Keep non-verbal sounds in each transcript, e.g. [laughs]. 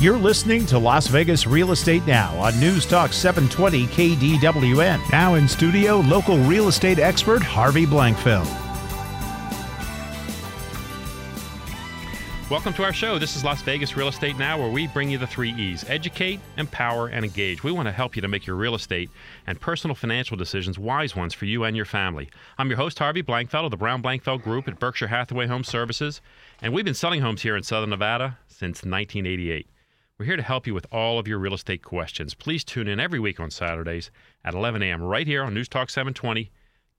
You're listening to Las Vegas Real Estate Now on News Talk 720 KDWN. Now in studio, local real estate expert Harvey Blankfeld. Welcome to our show. This is Las Vegas Real Estate Now, where we bring you the three E's educate, empower, and engage. We want to help you to make your real estate and personal financial decisions wise ones for you and your family. I'm your host, Harvey Blankfeld of the Brown Blankfeld Group at Berkshire Hathaway Home Services, and we've been selling homes here in Southern Nevada since 1988. We're here to help you with all of your real estate questions. Please tune in every week on Saturdays at 11 a.m. right here on News Talk 720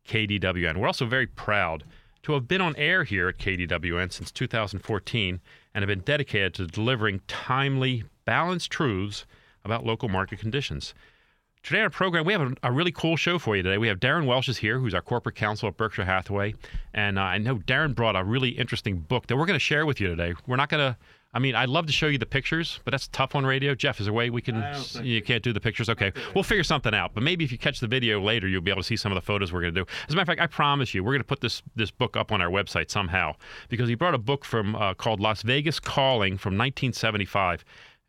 KDWN. We're also very proud to have been on air here at KDWN since 2014 and have been dedicated to delivering timely, balanced truths about local market conditions. Today on our program, we have a, a, really cool show for you today. We have Darren Welsh is here, who's our corporate counsel at Berkshire Hathaway, and uh, I know Darren brought a really interesting book that we're going to share with you today. We're not going to I mean, I'd love to show you the pictures, but that's tough on radio. Jeff, is there a way we can? You can't do the pictures. Okay, we'll figure something out. But maybe if you catch the video later, you'll be able to see some of the photos we're going to do. As a matter of fact, I promise you, we're going to put this this book up on our website somehow because he brought a book from uh, called Las Vegas Calling from 1975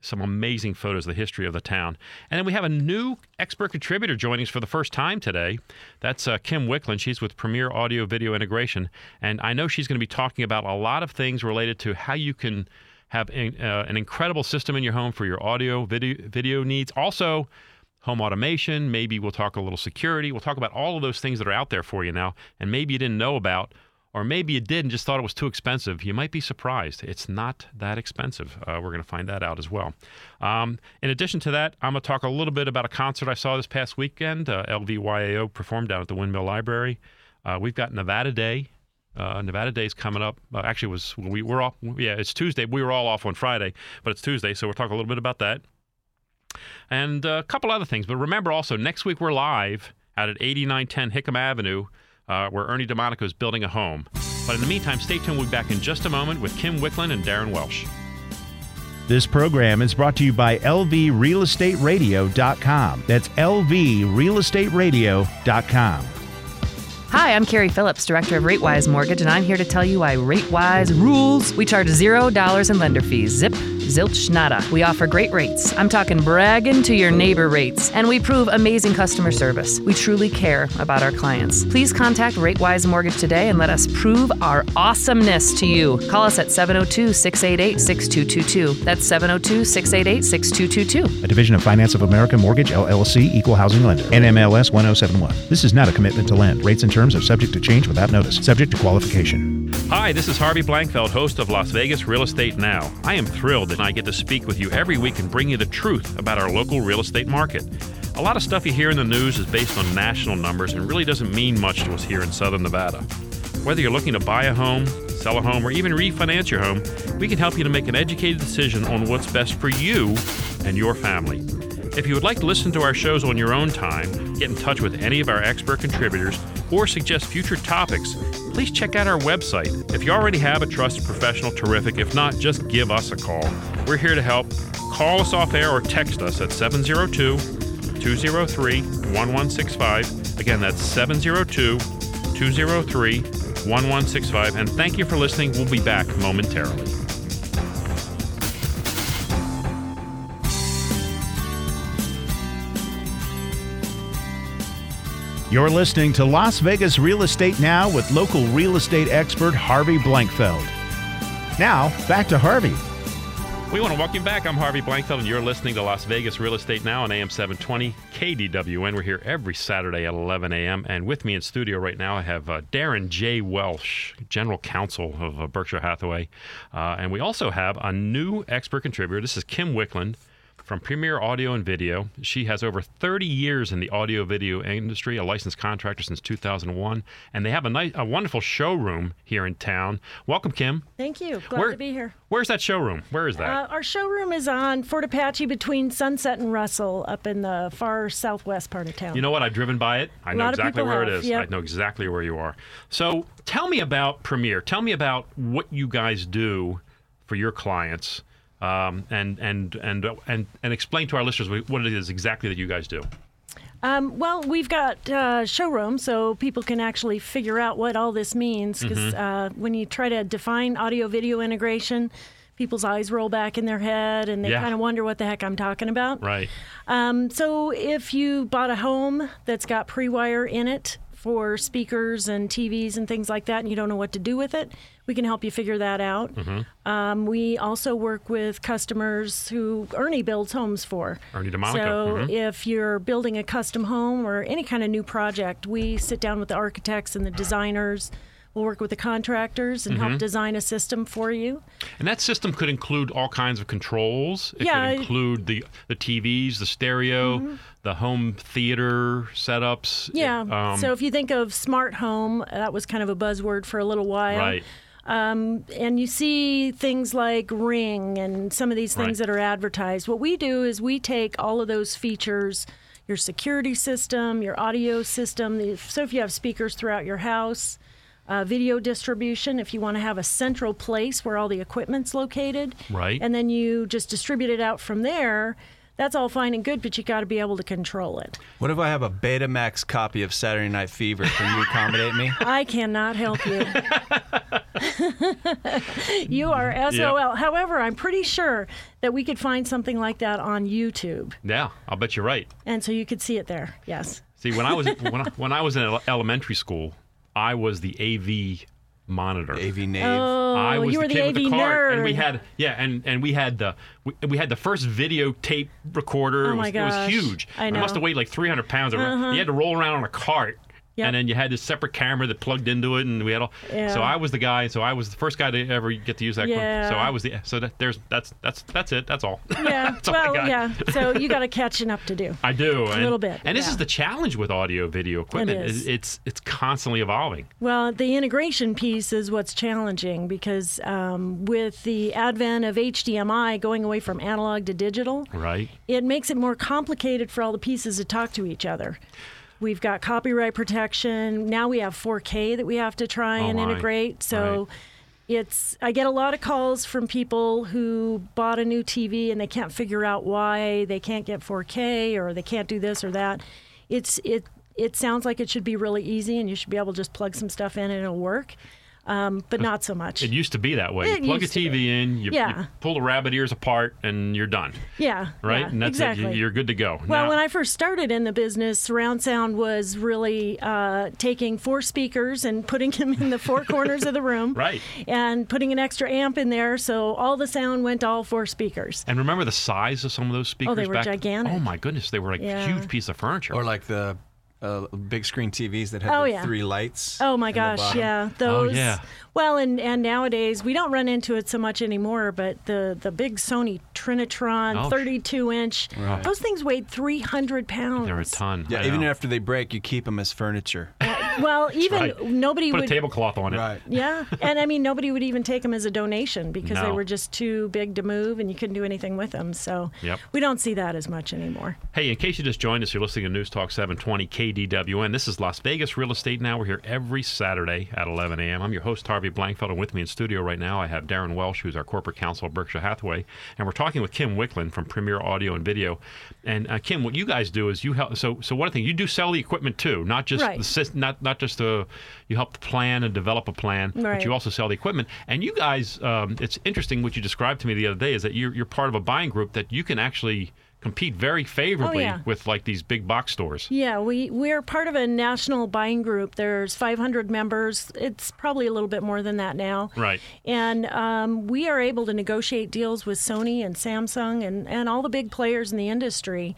some amazing photos of the history of the town. And then we have a new expert contributor joining us for the first time today. That's uh, Kim Wicklund. She's with Premier Audio Video Integration. And I know she's going to be talking about a lot of things related to how you can have a, uh, an incredible system in your home for your audio, video, video needs. Also, home automation. Maybe we'll talk a little security. We'll talk about all of those things that are out there for you now, and maybe you didn't know about, or maybe you did and just thought it was too expensive. You might be surprised. It's not that expensive. Uh, we're going to find that out as well. Um, in addition to that, I'm going to talk a little bit about a concert I saw this past weekend. Uh, LVYAO performed down at the Windmill Library. Uh, we've got Nevada Day uh, Nevada Day is coming up. Uh, actually, was we were off. Yeah, it's Tuesday. We were all off on Friday, but it's Tuesday, so we'll talk a little bit about that and uh, a couple other things. But remember, also next week we're live out at 8910 Hickam Avenue, uh, where Ernie DeMonico is building a home. But in the meantime, stay tuned. We'll be back in just a moment with Kim Wicklund and Darren Welsh. This program is brought to you by LVRealEstateRadio.com. That's LVRealEstateRadio.com. Hi, I'm Carrie Phillips, Director of RateWise Mortgage, and I'm here to tell you why RateWise rules. We charge $0 in lender fees. Zip zilch nada. We offer great rates. I'm talking bragging to your neighbor rates. And we prove amazing customer service. We truly care about our clients. Please contact RateWise Mortgage today and let us prove our awesomeness to you. Call us at 702 688 6222. That's 702 688 6222. A division of Finance of America Mortgage, LLC, Equal Housing Lender. NMLS 1071. This is not a commitment to lend. Rates and terms are subject to change without notice, subject to qualification. Hi, this is Harvey Blankfeld, host of Las Vegas Real Estate Now. I am thrilled that I get to speak with you every week and bring you the truth about our local real estate market. A lot of stuff you hear in the news is based on national numbers and really doesn't mean much to us here in Southern Nevada. Whether you're looking to buy a home, sell a home, or even refinance your home, we can help you to make an educated decision on what's best for you and your family. If you would like to listen to our shows on your own time, get in touch with any of our expert contributors, or suggest future topics, please check out our website. If you already have a trusted professional, terrific. If not, just give us a call. We're here to help. Call us off air or text us at 702 203 1165. Again, that's 702 203 1165. And thank you for listening. We'll be back momentarily. You're listening to Las Vegas Real Estate Now with local real estate expert Harvey Blankfeld. Now, back to Harvey. We want to welcome back. I'm Harvey Blankfeld, and you're listening to Las Vegas Real Estate Now on AM 720 KDWN. We're here every Saturday at 11 a.m. And with me in studio right now, I have uh, Darren J. Welsh, General Counsel of uh, Berkshire Hathaway. Uh, and we also have a new expert contributor. This is Kim Wicklund from Premier Audio and Video. She has over 30 years in the audio video industry, a licensed contractor since 2001, and they have a nice, a wonderful showroom here in town. Welcome, Kim. Thank you. Glad Where, to be here. Where's that showroom? Where is that? Uh, our showroom is on Fort Apache between Sunset and Russell, up in the far southwest part of town. You know what? I've driven by it. I know exactly where have. it is. Yep. I know exactly where you are. So, tell me about Premier. Tell me about what you guys do for your clients um, and, and, and, and, and explain to our listeners what it is exactly that you guys do. Um, well, we've got uh, showroom, so people can actually figure out what all this means. Because mm-hmm. uh, when you try to define audio video integration, people's eyes roll back in their head and they Yeah. kind of wonder what the heck I'm talking about. Right. Um, so if you bought a home that's got pre-wire in it for speakers and TVs and things like that, and you don't know what to do with it, we can help you figure that out. Mm-hmm. Um, we also work with customers who Ernie builds homes for. Ernie DeMonico, So mhm. if you're building a custom home or any kind of new project, we sit down with the architects and the designers. We'll work with the contractors and Mm-hmm. help design a system for you. And that system could include all kinds of controls. It Yeah, could it- include the the TVs, the stereo, the home theater setups. It- Yeah. um, so if you think of smart home, that was kind of a buzzword for a little while. right. Um, and you see things like Ring and some of these things Right. that are advertised. What we do is we take all of those features, your security system, your audio system. the- So if you have speakers throughout your house, uh, video distribution, if you want to have a central place where all the equipment's located, Right. and then you just distribute it out from there. That's all fine and good, but you got to be able to control it. What if I have a Betamax copy of Saturday Night Fever? Can you accommodate me? [laughs] I cannot help you. [laughs] you are SOL. However, I'm pretty sure that we could find something like that on YouTube. Yeah, I'll bet you're right. And so you could see it there. Yes. See, when I was when I, when I was in elementary school, I was the AV monitor. AV Nave. Oh, I was you were the the, kid AV with the card, nerd. and we had yeah, and and we had the we, we had the first videotape recorder. Oh it, was, my it was huge. I know. It must. Uh-huh. have weighed like 300 pounds. You had to roll around on a cart. Yep. And then you had this separate camera that plugged into it, and we had all. Yeah. So I was the guy. So I was the first guy to ever get to use that. Yeah. So I was the. So that, there's that's that's that's it. That's all. Yeah. [laughs] That's well, yeah. So you got a catching up to do. I do a little bit, And this yeah. is the challenge with audio video equipment. is. It's it's constantly evolving. Well, the integration piece is what's challenging because um, with the advent of HDMI going away from analog to digital, Right. it makes it more complicated for all the pieces to talk to each other. We've got copyright protection. Now we have 4K that we have to try Oh, and integrate. So it's I get a lot of calls from people who bought a new TV and they can't figure out why they can't get 4K or they can't do this or that. It's it it sounds like it should be really easy and you should be able to just plug some stuff in and it'll work. Um, but not so much. It used to be that way. It you plug a TV be. in, you, you Yeah. pull the rabbit ears apart, and you're done. yeah. Right? yeah, and that's exactly. it. You- You're good to go. Well, Now- when I first started in the business, surround sound was really uh, taking four speakers and putting them in the four corners of the room. [laughs] Right. And putting an extra amp in there so all the sound went to all four speakers. And remember the size of some of those speakers? Oh, they were back? gigantic. Oh my goodness, they were like Yeah. huge piece of furniture. Or like the uh, big screen TVs that had Oh, the yeah. three lights. Oh my in the gosh, yeah, those. Oh, yeah. Well, and and nowadays we don't run into it so much anymore, but the the big Sony Trinitron Oh, 32 inch, Right. those things weighed 300 pounds. They're a ton. Yeah, I even know. after they break, you keep them as furniture. Well, even right. nobody put would. Put a tablecloth on it. right. Yeah, and I mean nobody would even take them as a donation because they were just too big to move, and you couldn't do anything with them. So Yep. we don't see that as much anymore. Hey, in case you just joined us, you're listening to News Talk 720 KDWN. This is Las Vegas Real Estate Now. We're here every Saturday at 11 a.m. I'm your host, Harvey Blankfeld, and with me in studio right now, I have Darren Welsh, who's our corporate counsel at Berkshire Hathaway, and we're talking with Kim Wickland from Premier Audio and Video. And uh, Kim, what you guys do is you help. So, so one thing you do sell the equipment too, not just Right. the sys- not not just the you help plan and develop a plan, but you also sell the equipment. And you guys, um, it's interesting what you described to me the other day is that you're you're part of a buying group that you can actually compete very favorably Oh, yeah. with like these big box stores. Yeah, we we're part of a national buying group. There's 500 members. It's probably a little bit more than that now. Right. And um, we are able to negotiate deals with Sony and Samsung and, and all the big players in the industry.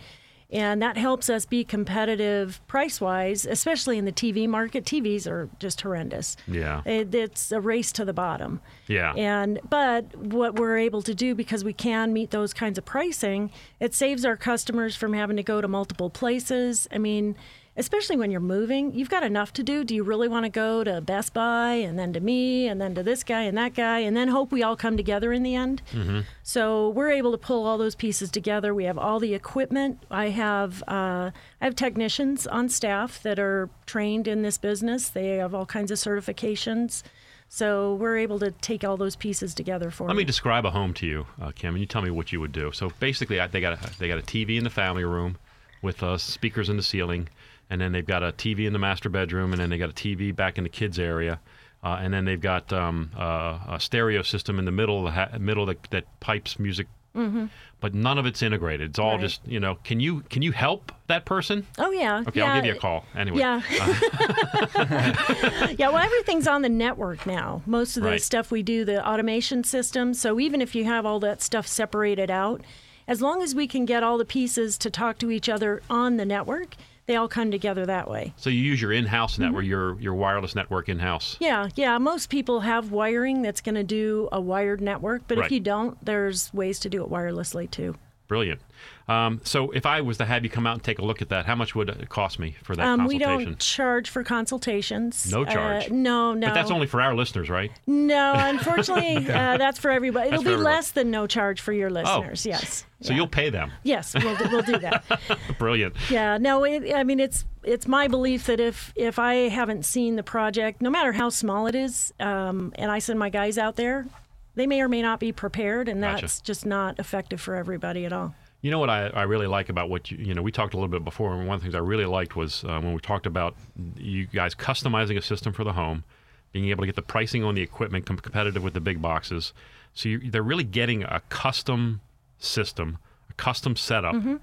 And that helps us be competitive price wise, especially in the TV market. TVs are just horrendous. Yeah. It, it's a race to the bottom. Yeah. And but what we're able to do because we can meet those kinds of pricing, it saves our customers from having to go to multiple places. I mean, especially when you're moving, you've got enough to do. Do you really want to go to Best Buy and then to me and then to this guy and that guy and then hope we all come together in the end? Mm-hmm. So we're able to pull all those pieces together. We have all the equipment. I have uh, I have technicians on staff that are trained in this business. They have all kinds of certifications. So we're able to take all those pieces together for Let you. me describe a home to you, uh, Kim, and you tell me what you would do. So basically, I- they got a, they got a TV in the family room with uh, speakers in the ceiling, and then they've got a TV in the master bedroom, and then they got a TV back in the kids area. uh, and then they've got um, uh, a stereo system in the middle, the ha- middle that, that pipes music. But none of it's integrated. It's all Mm-hmm. Just you know. Can you can you help that person? Oh yeah. Okay, yeah. I'll give you a call anyway. Yeah. [laughs] yeah, well, everything's on the network now. Most of the Right. stuff we do, the automation system. So even if you have all that stuff separated out, as long as we can get all the pieces to talk to each other on the network, they all come together that way. So you use your in-house Mm-hmm. network, your your wireless network in-house. Yeah, yeah. Most people have wiring that's going to do a wired network, but Right. if you don't, there's ways to do it wirelessly too. Brilliant. Um, so if I was to have you come out and take a look at that, how much would it cost me for that Um, we don't charge for consultations. No Uh, charge? no, no. But that's only for our listeners, right? No, unfortunately, [laughs] uh, that's for everybody. It'll That's be everybody. less than no charge for your listeners. Yes. So you'll pay them. Yes, we'll do, we'll do that. [laughs] Brilliant. Yeah. No, it, I mean it's it's my belief that if if I haven't seen the project, no matter how small it is, um, and I send my guys out there, they may or may not be prepared, and Gotcha. that's just not effective for everybody at all. You know what I, I really like about what you, you know, we talked a little bit before, and one of the things I really liked was uh, when we talked about you guys customizing a system for the home, being able to get the pricing on the equipment com- competitive with the big boxes. So you, they're really getting a custom system, a custom setup. Mm-hmm.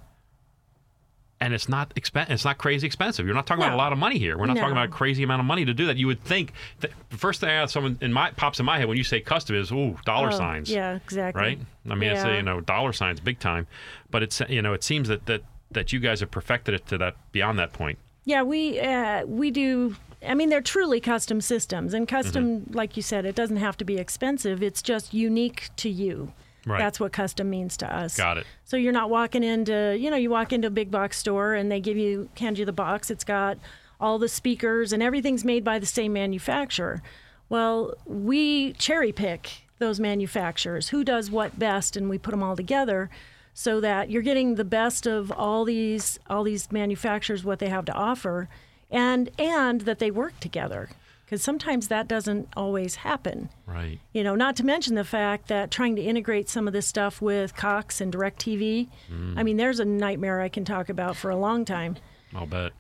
And it's not expen- It's not crazy expensive. You're not talking about a lot of money here. We're not talking about a crazy amount of money to do that. You would think that the first thing I someone in my pops in my head when you say custom is ooh dollar Oh, signs Yeah, exactly. right? I mean, it's a, you know dollar signs big time, but it's you know it seems that that that you guys have perfected it to that beyond that point. Yeah, we uh, we do. I mean, they're truly custom systems, and custom, Mm-hmm. like you said, it doesn't have to be expensive. It's just unique to you. Right. That's what custom means to us. Got it. So you're not walking into, you know, you walk into a big box store and they give you, hand you the box. It's got all the speakers and everything's made by the same manufacturer. Well, we cherry pick those manufacturers. Who does what best, and we put them all together so that you're getting the best of all these all these manufacturers what they have to offer, and and that they work together. Because sometimes that doesn't always happen. Right. You know, not to mention the fact that trying to integrate some of this stuff with Cox and DirecTV, I mean, there's a nightmare I can talk about for a long time. I'll bet.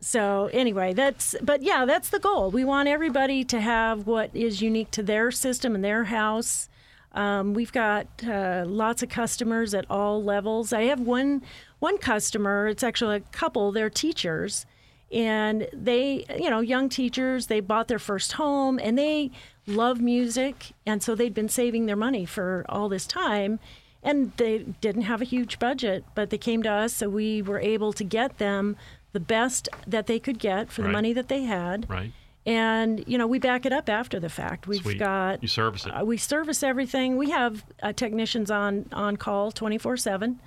So anyway, that's but yeah, that's the goal. We want everybody to have what is unique to their system and their house. Um, we've got uh, lots of customers at all levels. I have one one customer. It's actually a couple. They're teachers, and they, you know, young teachers. They bought their first home, and they love music, and so they'd been saving their money for all this time. And they didn't have a huge budget, but they came to us, so we were able to get them the best that they could get for Right. the money that they had. Right. And you know, we back it up after the fact. We've Sweet. got You service it. uh, we service everything. We have uh, technicians on on call twenty four seven.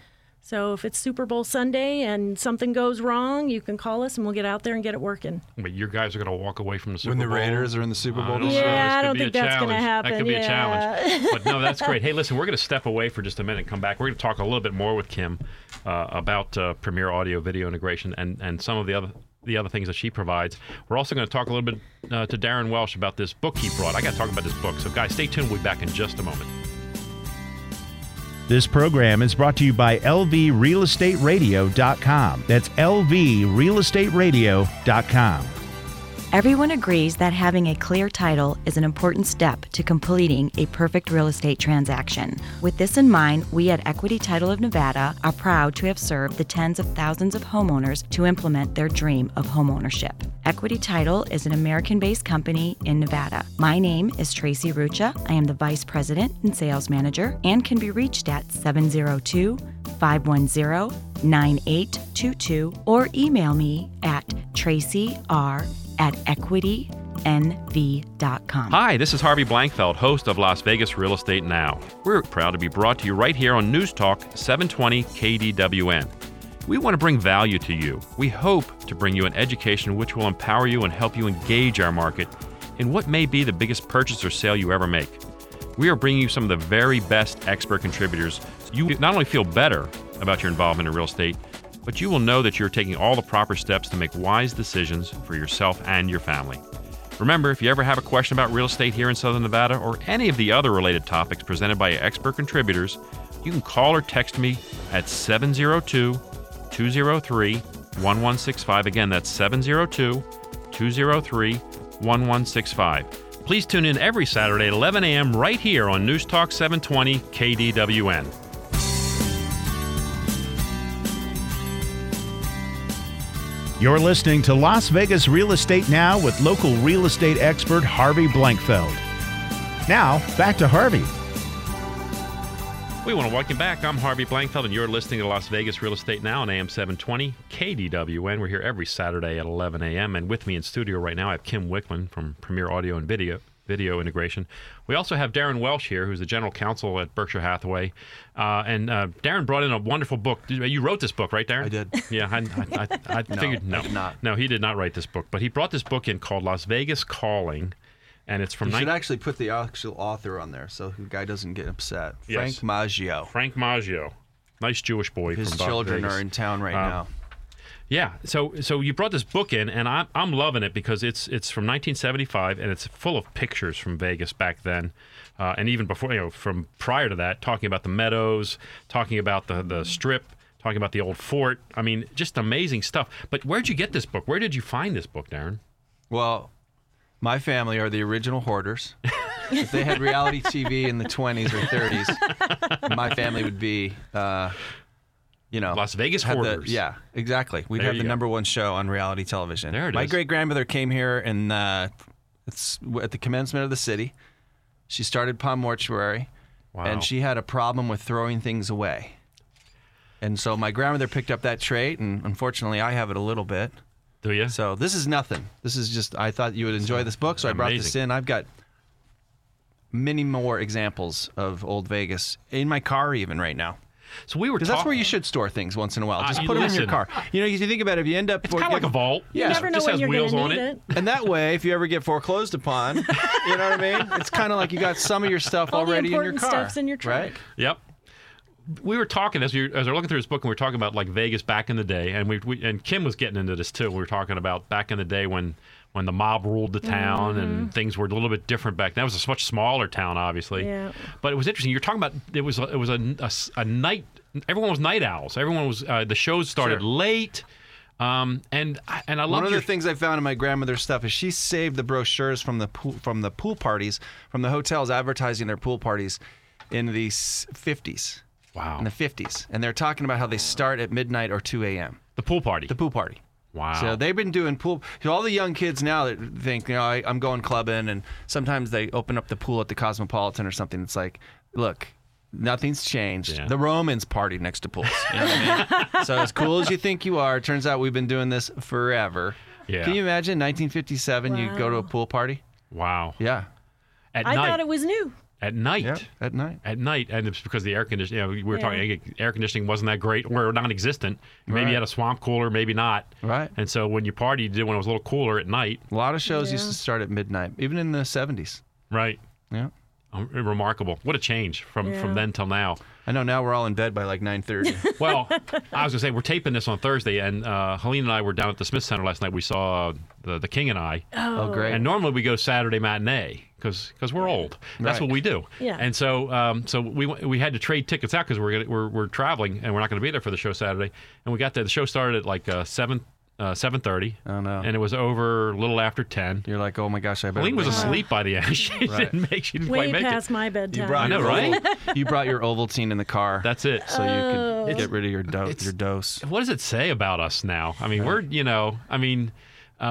So if it's Super Bowl Sunday and something goes wrong, you can call us and we'll get out there and get it working. But your guys are going to walk away from the Super Bowl. When the Raiders are in the Super I Bowl don't this know. year. Yeah, I could don't be think a that's gonna challenge. That could be a challenge. But no, that's great. [laughs] Hey, listen, we're going to step away for just a minute and come back. We're going to talk a little bit more with Kim uh, about uh, Premier Audio video integration and, and some of the other the other things that she provides. We're also going to talk a little bit uh, to Darren Welsh about this book he brought. I got to talk about this book. So, guys, stay tuned. We'll be back in just a moment. This program is brought to you by LVRealEstateRadio.com. That's LVRealEstateRadio.com. Everyone agrees that having a clear title is an important step to completing a perfect real estate transaction. With this in mind, we at Equity Title of Nevada are proud to have served the tens of thousands of homeowners to implement their dream of homeownership. Equity Title is an American based company in Nevada. My name is Tracy Rucha. I am the Vice President and Sales Manager and can be reached at 702 510 9822 or email me at tracyr at equitynv.com. Hi, this is Harvey Blankfeld, host of Las Vegas Real Estate Now. We're proud to be brought to you right here on News Talk 720 KDWN. We want to bring value to you. We hope to bring you an education which will empower you and help you engage our market in what may be the biggest purchase or sale you ever make. We are bringing you some of the very best expert contributors. So you not only feel better about your involvement in real estate, but you will know that you're taking all the proper steps to make wise decisions for yourself and your family. Remember, if you ever have a question about real estate here in Southern Nevada or any of the other related topics presented by expert contributors, you can call or text me at 702 203 1165. Again, that's 702 203 1165. Please tune in every Saturday at 11 a.m. right here on News Talk 720 KDWN. You're listening to Las Vegas Real Estate Now with local real estate expert Harvey Blankfeld. Now, back to Harvey. We want to welcome back. I'm Harvey Blankfeld, and you're listening to Las Vegas Real Estate Now on AM 720 KDWN. We're here every Saturday at 11 a.m. And with me in studio right now, I have Kim Wickland from Premier Audio and Video video integration. We also have Darren Welsh here, who's the general counsel at Berkshire Hathaway. Uh, and uh, Darren brought in a wonderful book. You wrote this book, right, Darren? I did. [laughs] Yeah, I, I, I, I [laughs] No, figured no, not. no, he did not write this book, but he brought this book in called Las Vegas Calling, and it's from You should actually put the actual author on there so the guy doesn't get upset. Yes. Frank Maggio. Frank Maggio, nice Jewish boy. His children Vegas. are in town right Um, now. Yeah, so so you brought this book in, and I'm I'm loving it because it's it's from 1975, and it's full of pictures from Vegas back then, uh, and even before you know from prior to that, talking about the meadows, talking about the the strip, talking about the old fort. I mean, just amazing stuff. But where'd you get this book? Where did you find this book, Darren? Well, my family are the original hoarders. if they had reality TV in the 20s or 30s, my family would be, uh, you know, Las Vegas had the- yeah, exactly. We'd There have the go. number one show on reality television. There it my great grandmother came here and uh, it's at the commencement of the city. She started Palm Mortuary, Wow. and she had a problem with throwing things away. And so my grandmother picked up that trait, and unfortunately, I have it a little bit. Do you? So this is nothing. This is just I thought you would enjoy this book, so I brought this in. I've got many more examples of old Vegas in my car even right now. So we were Because that's where you should store things once in a while. Uh, Just you put them in your car. You know, if you think about it, if you end up It's kind of like a vault. Yeah. You Just- never know just when has you're wheels on it. it. [laughs] and that way, if you ever get foreclosed upon, [laughs] you know what I mean? It's kind of like you got some of your stuff All the already in your important car. stuff's in your trunk. Right? Yep. We were talking as we were, as we were looking through this book, and we were talking about like Vegas back in the day, and we, we and Kim was getting into this too. We were talking about back in the day when when the mob ruled the town and things were a little bit different back then. It was a much smaller town, obviously. Yeah. But it was interesting. You're talking about it was a, it was a a night. Everyone was night owls. Everyone was uh, the shows started Sure. late, um, and and I love One of your the things I found in my grandmother's stuff is she saved the brochures from the pool, from the pool parties, from the hotels advertising their pool parties in the 50s. wow In the 50s. And they're talking about how they start at midnight or 2 a.m. the pool party. The pool party. wow. So they've been doing pool. So all the young kids now that think, you know, I, I'm going clubbing, and sometimes they open up the pool at the Cosmopolitan or something. It's like, look, nothing's changed. Yeah. The Romans partied next to pools. [laughs] You know what I mean? so as cool as you think you are, it turns out we've been doing this forever. Yeah. Can you imagine 1957? You go to a pool party? wow. Yeah. At I night. thought it was new. at night. Yeah. At night. at night, and it's because the air conditioning. You know, we were Yeah. talking air conditioning wasn't that great or non-existent. Maybe Right. you had a swamp cooler, maybe not. Right. And so when you party, you did when it was a little cooler at night. A lot of shows used to start at midnight, even in the 70s. Right. Yeah. Um, remarkable. What a change from from then till now. I know now we're all in bed by like 9:30. [laughs] [laughs] Well, I was gonna say we're taping this on Thursday, and uh, Helene and I were down at the Smith Center last night. We saw uh, the the King and I. oh, great. And normally we go Saturday matinee because we're old. That's Right. what we do. Yeah. And so um, so we we had to trade tickets out because we're, we're we're traveling and we're not going to be there for the show Saturday. And we got there. The show started at like uh, seven uh, seven thirty. Oh, no. And it was over a little after ten. You're like, oh my gosh, I better. Helene was leave. asleep by the end. [laughs] She Right. didn't make. She didn't Way quite make past it. my bedtime. I know, your right? Oval- you brought your Ovaltine in the car. That's it. so you Oh. could get rid of your do- It's- your dose. what does it say about us now? I mean, we're you know, I mean,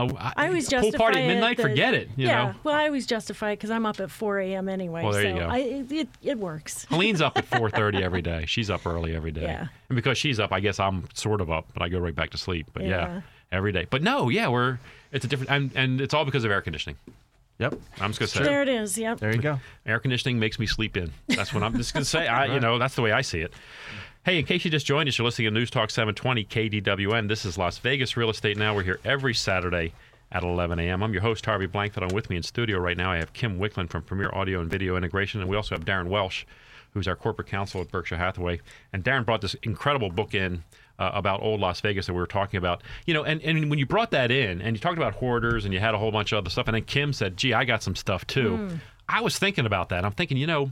uh, I always pool justify party at midnight. that- forget it. You yeah. know, Well, I always justify it because I'm up at 4 a.m. anyway. Well, there so you go. I, it, it, it works. [laughs] Helene's up at 4:30 every day. She's up early every day. Yeah. And because she's up, I guess I'm sort of up, but I go right back to sleep. But yeah, Yeah. every day. But no, yeah, we're it's a different and, and it's all because of air conditioning. Yep. I'm just gonna say There it is. Yep. There you go. air conditioning makes me sleep in. That's what I'm just gonna say. I, you [laughs] know, that's the way I see it. Hey, in case you just joined us, you're listening to News Talk 720 KDWN. This is Las Vegas Real Estate Now. We're here every Saturday at 11 a.m. I'm your host, Harvey Blankfeld. I'm with me in studio right now. I have Kim Wickland from Premier Audio and Video Integration, and we also have Darren Welsh, who's our corporate counsel at Berkshire Hathaway. And Darren brought this incredible book in uh, about old Las Vegas that we were talking about. You know, and, and when you brought that in and you talked about hoarders and you had a whole bunch of other stuff, and then Kim said, gee, I got some stuff too. I was thinking about that. I'm thinking, you know,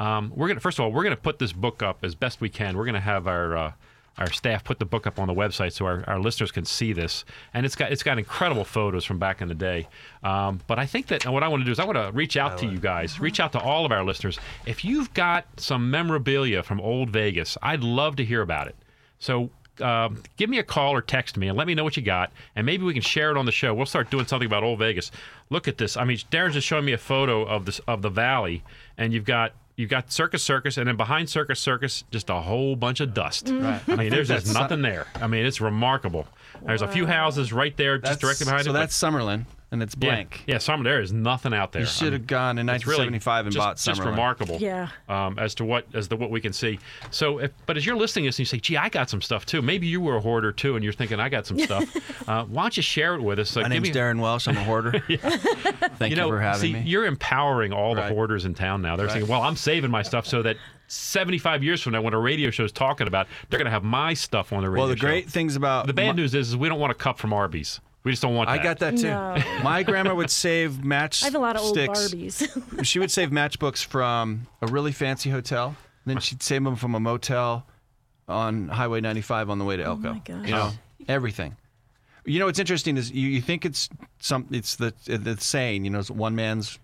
um, we're gonna first of all, we're gonna put this book up as best we can. We're gonna have our uh, our staff put the book up on the website so our, our listeners can see this, and it's got it's got incredible photos from back in the day. Um, but I think that what I want to do is I want to reach out to you guys, reach out to all of our listeners. If you've got some memorabilia from old Vegas, I'd love to hear about it. So um, give me a call or text me and let me know what you got, and maybe we can share it on the show. We'll start doing something about Old Vegas. Look at this. I mean, Darren's just showing me a photo of this of the valley, and you've got you've got Circus Circus, and then behind Circus Circus, just a whole bunch of dust. Mm-hmm. Right. I mean, there's just nothing there. I mean, it's remarkable. There's a few houses right there, just directly behind so it. but- that's Summerlin, and it's yeah, blank. Yeah, some there is nothing out there. You I should mean, have gone in it's really 1975 and just, bought just remarkable. Yeah. Um, as to what as to what we can see. So, if, but as you're listening to this and you say, "Gee, I got some stuff too," maybe you were a hoarder too, and you're thinking, "I got some stuff." [laughs] uh, why don't you share it with us? Uh, My name's me- Darren Welsh. I'm a hoarder. [laughs] Thank you, know, for having see, me. you're empowering all the hoarders in town now. They're Right. saying, "Well, I'm saving my stuff so that 75 years from now, when a radio show's talking about, they're going to have my stuff on the radio." Well, the show." great things about the bad my- news is, is we don't want a cup from Arby's. We just don't want I that. got that too. No. [laughs] My grandma would save match [laughs] I have a lot of old sticks. Barbies. [laughs] she would save matchbooks from a really fancy hotel. Then she'd save them from a motel on Highway 95 on the way to oh, Elko. Oh my gosh. You know, everything. You know what's interesting is you, you think it's some it's the the saying you know it's one man's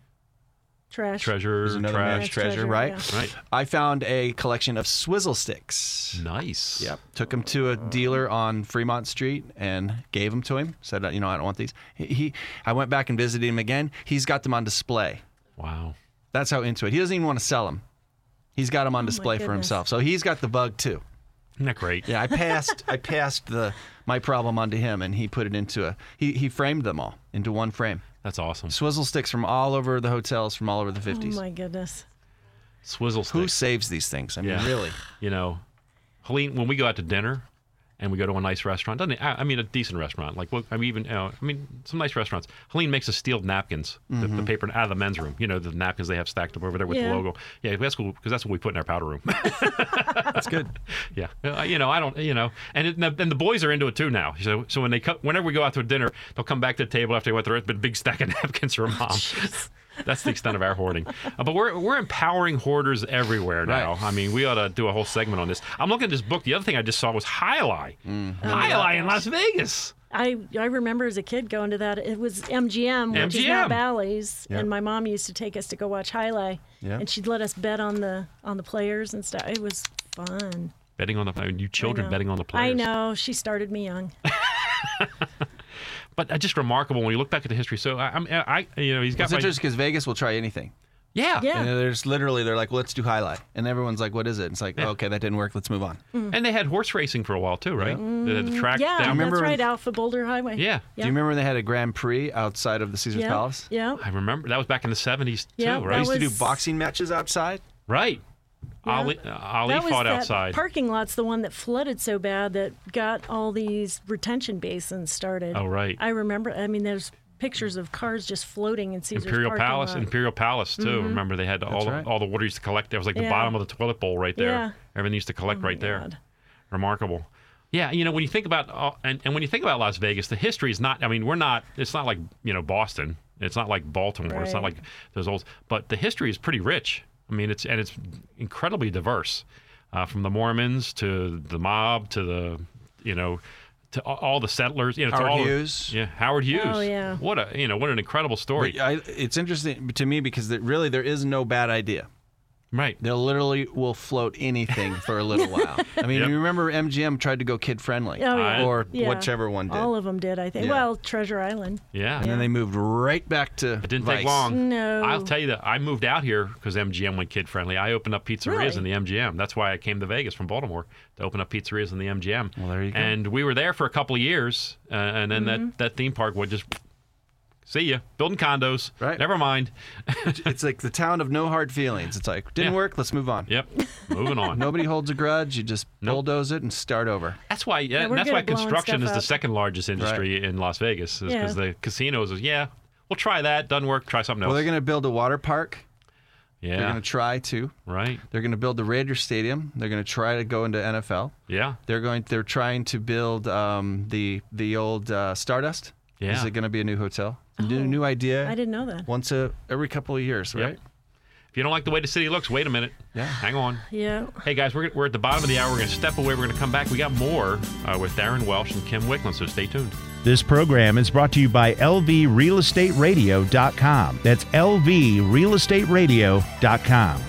Trash. treasure, is another trash. man's treasure, treasure, right? yeah. Right. I found a collection of swizzle sticks. Nice. Yep. Took them to a dealer on Fremont Street and gave them to him. Said, you know, I don't want these. He, he I went back and visited him again. He's got them on display. Wow. That's how into it. He doesn't even want to sell them. He's got them on Oh display for goodness. himself. So he's got the bug too. Isn't that great? Yeah, I passed I passed the my problem onto him and he put it into a he, he framed them all into one frame. That's awesome. Swizzle sticks from all over the hotels from all over the 50s. Oh 50s. my goodness. Swizzle sticks. Who saves these things? I mean, Yeah. really. You know, Helene, when we go out to dinner and we go to a nice restaurant, doesn't it? I I mean, a decent restaurant. Like, well, I mean, even, you know, I mean, some nice restaurants. Helene makes us steal napkins, the, the paper out of the men's room. You know, the napkins they have stacked up over there with the logo. Yeah, that's cool because that's what we put in our powder room. [laughs] That's good. [laughs] yeah, Uh, you know, I don't, you know, and it, and the boys are into it too now. So, so when they co- whenever we go out to a dinner, they'll come back to the table after they went through it, but a big stack of [laughs] napkins for mom. That's the extent of our hoarding. Uh, but we're we're empowering hoarders everywhere now. Right. I mean, we ought to do a whole segment on this. I'm looking at this book. The other thing I just saw was Jai alai. Mm-hmm. Jai alai in Las Vegas. I, I remember as a kid going to that. It was MGM, which is now Bally's, Yep. and my mom used to take us to go watch jai alai, Yep. and she'd let us bet on the on the players and stuff. It was fun. Betting on the I mean, you children betting on the players. I know she started me young. [laughs] But uh, just remarkable when you look back at the history. So I, I'm I you know he's got It's my, interesting because Vegas will try anything. yeah Yeah. And there's literally they're like, well, let's do jai alai, and everyone's like, what is it? It's like, Yeah. okay, that didn't work. Let's move on. and they had horse racing for a while too, right? They had the track Mm, Yeah, down. remember that's when- right, Alpha Boulder Highway. Yeah. Do you remember when they had a Grand Prix outside of the Caesar's Yeah. Palace? Yeah. I remember that was back in the 70s Yeah, too, that right? They used to do boxing matches outside. Right. Yeah. Ali, uh, Ali that was fought that outside. parking lot's the one that flooded so bad that got all these retention basins started. Oh, right. I remember. I mean, there's pictures of cars just floating in Caesar's Imperial Palace, lot. Imperial Palace too. Remember they had all the, right. all the water used to collect. There was like the bottom of the toilet bowl right there. Yeah. Everything used to collect Oh right there. God. Remarkable. Yeah, you know when you think about uh, and, and when you think about Las Vegas, the history is not. I mean, we're not. It's not like you know Boston. It's not like Baltimore. It's not like those old. But the history is pretty rich. I mean, it's and it's incredibly diverse, uh, from the Mormons to the mob to the you know to all the settlers. You know, to Howard all the- Hughes. yeah, Howard Hughes. Oh, yeah. What a you know what an incredible story. I, it's interesting to me because that really there is no bad idea. Right. They literally will float anything for a little [laughs] while. I mean, Yep. you remember MGM tried to go kid friendly, Oh, yeah. or Yeah. whichever one did, All of them did, I think. Yeah. Well, Treasure Island. Yeah. and then they moved right back to. It didn't Vice. take long. No. I'll tell you that I moved out here because MGM went kid friendly. I opened up pizzerias Really? in the MGM. That's why I came to Vegas from Baltimore to open up pizzerias in the MGM. Well, there you go. And we were there for a couple of years, uh, and then Mm-hmm. that, that theme park would just see you building condos. Right. Never mind. [laughs] It's like the town of no hard feelings. It's like didn't Yeah. work. Let's move on. Yep. Moving on. [laughs] Nobody holds a grudge. You just Nope. bulldoze it and start over. That's why. Yeah, we're that's good why at blowing construction is stuff the second largest industry in Las Vegas. Is because Yeah. the casinos is yeah. We'll try that. Doesn't work. Try something else. Well, they're going to build a water park. yeah. They're going to try to. right. They're going to build the Raiders Stadium. They're going to try to go into NFL. Yeah. They're going. They're trying to build um, the the old uh, Stardust. Yeah. Is it going to be a new hotel? A new, new idea. I didn't know that. Once a every couple of years, Yep. right? If If you don't like the way the city looks, wait a minute. Yeah. Hang on. Yeah. Hey guys, we're, we're at the bottom of the hour. We're going to step away. We're going to come back. We got more uh, with Darren Welsh and Kim Wickland, so stay tuned. This program is brought to you by LVRealEstateRadio.com. That's LVRealEstateRadio.com.